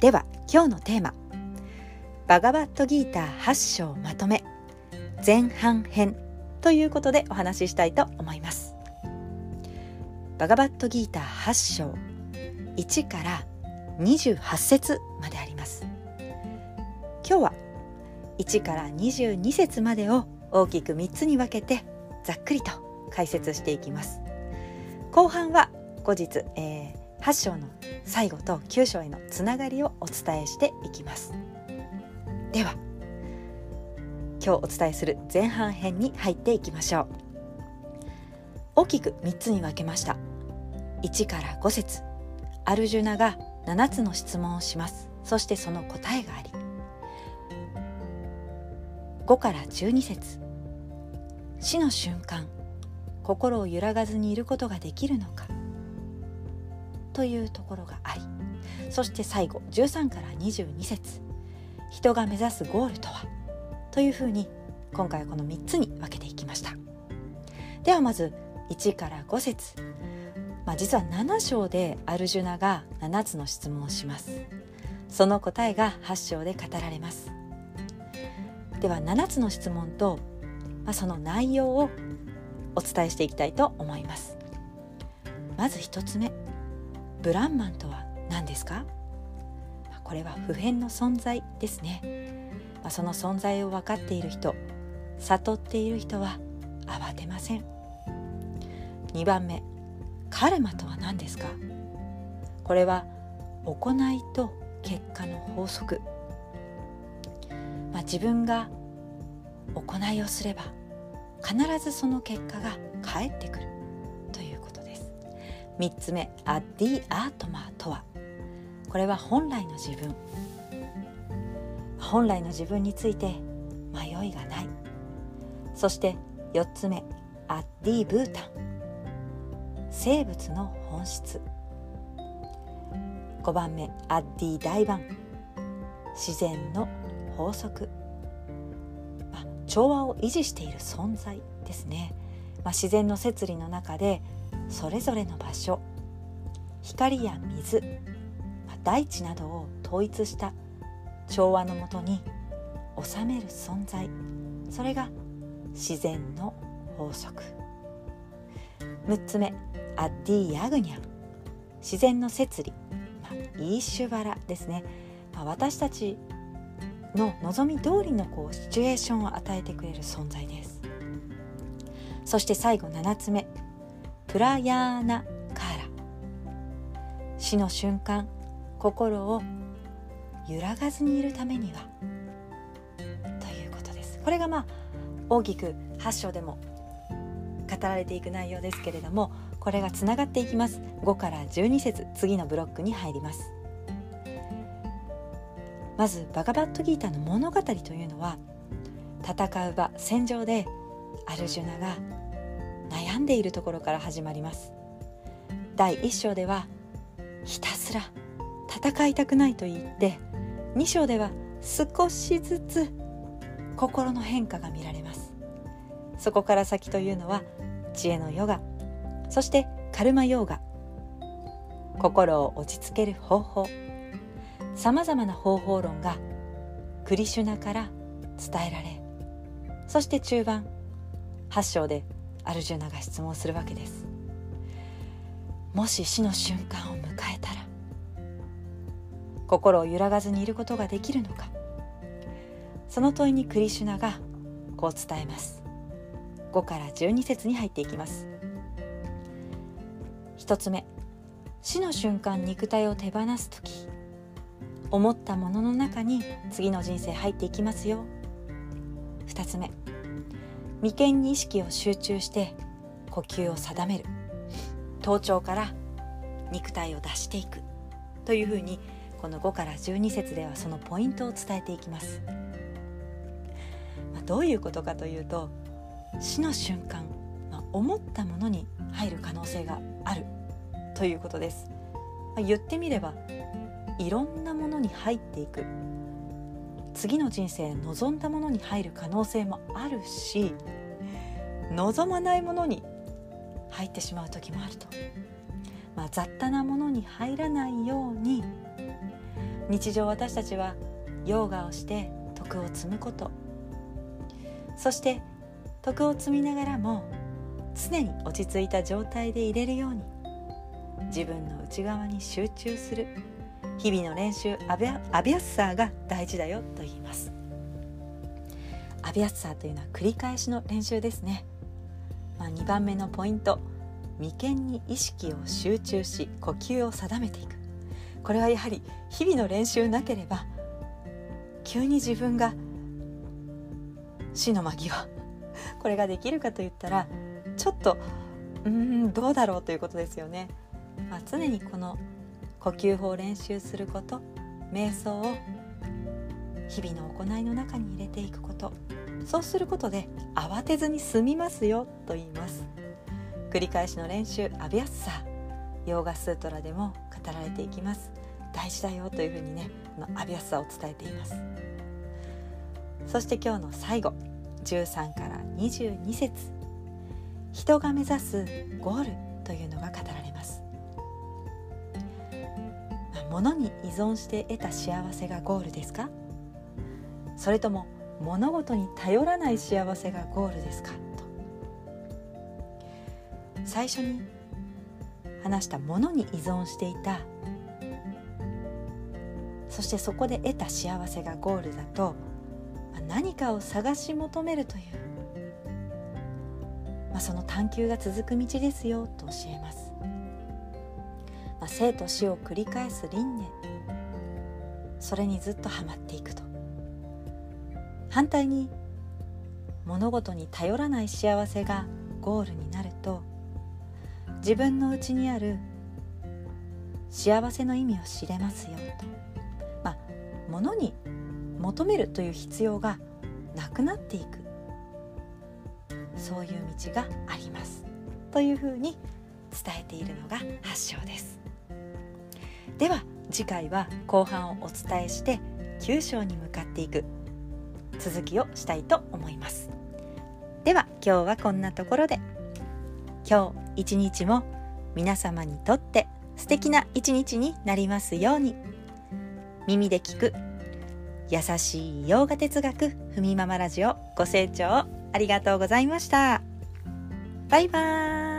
では今日のテーマ。バガバットギーター8章まとめ。前半編ということでお話ししたいと思います。バガバットギーター8章。1から28節まであります。今日は1から22節までを大きく3つに分けてざっくりと解説していきます。後半は後日、えー、8章の最後と9章へのつながりをお伝えしていきます。では今日お伝えする前半編に入っていきましょう。大きく3つに分けました。1から5節。アルジュナが7つの質問をします。そしてその答えがあり。5から12節。死の瞬間心を揺らがずにいることができるのか。というところがありそして最後13から22節人が目指すゴールとは？というふうに今回はこの3つに分けていきました。ではまず1から5節。まあ、実は7章でアルジュナが7つの質問をします。その答えが8章で語られます。では7つの質問とまあ、その内容をお伝えしていきたいと思います。まず1つ目。ブランマンとは何ですか？これは普遍の存在ですね、ま、その存在を分かっている人悟っている人は慌てません。2番目カルマとは何ですか？これは行いと結果の法則、まあ、自分が行いをすれば必ずその結果が返ってくる。3つ目アッディアートマーとは？これは本来の自分。本来の自分について迷いがない。そして4つ目アッディブータン。生物の本質。5番目アッディ大盤。自然の法則。あ調和を維持している存在ですね、まあ、自然の摂理の中でそれぞれの場所。光や水、大地などを統一した調和のもとに収める存在。それが自然の法則。6つ目アッディ・ヤグニャ。ン自然の摂理、まあ、イーシュバラですね、まあ、私たちの望み通りのこうシチュエーションを与えてくれる存在です。そして最後7つ目。プラヤーナカーラ死の瞬間心を揺らがずにいるためには。ということです。これがまあ大きく8章でも語られていく内容ですけれどもこれがつながっていきます。5から12節次のブロックに入ります。まずバガバットギーターの物語というのは戦う場戦場でアルジュナが悩んでいるところから始まります。第1章ではひたすら戦いたくないと言って2章では少しずつ心の変化が見られます。そこから先というのは知恵のヨガそしてカルマヨガ。心を落ち着ける方法。さまざまな方法論がクリシュナから伝えられそして中盤8章でアルジュナが質問するわけです。もし死の瞬間を迎えたら心を揺らがずにいることができるのか。その問いにクリシュナがこう伝えます。5から12節に入っていきます。1つ目死の瞬間肉体を手放す時思ったものの中に次の人生入っていきますよ。2つ目眉間に意識を集中して呼吸を定める。頭頂から肉体を出していく。というふうにこの5から12節ではそのポイントを伝えていきます、まあ、どういうことかというと死の瞬間、まあ、思ったものに入る可能性がある。ということです、まあ、言ってみればいろんなものに入っていく。次の人生望んだものに入る可能性もあるし望まないものに入ってしまう時もあると、まあ、雑多なものに入らないように。日常私たちはヨーガをして徳を積むこと。そして徳を積みながらも常に落ち着いた状態でいれるように自分の内側に集中する。日々の練習アビアアビアッサーが大事だよと言います。アビアッサーというのは繰り返しの練習ですね、まあ、2番目のポイント眉間に意識を集中し呼吸を定めていく。これはやはり日々の練習なければ急に自分が死の間際これができるかといったらちょっとうんどうだろうということですよね、まあ、常にこの呼吸法を練習すること瞑想を日々の行いの中に入れていくこと。そうすることで慌てずに済みますよと言います。繰り返しの練習アビアッサーヨーガスートラでも語られていきます。大事だよというふうにねこのアビアッサーを伝えています。そして今日の最後13から22節。人が目指すゴールというのが語られます。物に依存して得た幸せがゴールですか？それとも物事に頼らない幸せがゴールですか？と。最初に話したものに依存していた。そしてそこで得た幸せがゴールだと何かを探し求めるという、まあ、その探求が続く道ですよと教えます、生と死を繰り返す輪廻。それにずっとはまっていくと。反対に物事に頼らない幸せがゴールになると自分の内にある幸せの意味を知れますよと。まあ物に求めるという必要がなくなっていく。そういう道があります。というふうに伝えているのが発祥です。では次回は後半をお伝えして9章に向かっていく。続きをしたいと思います。では今日はこんなところで。今日一日も皆様にとって素敵な一日になりますように。耳で聞く。優しい洋画哲学ふみママラジオご清聴ありがとうございました。バイバーイ。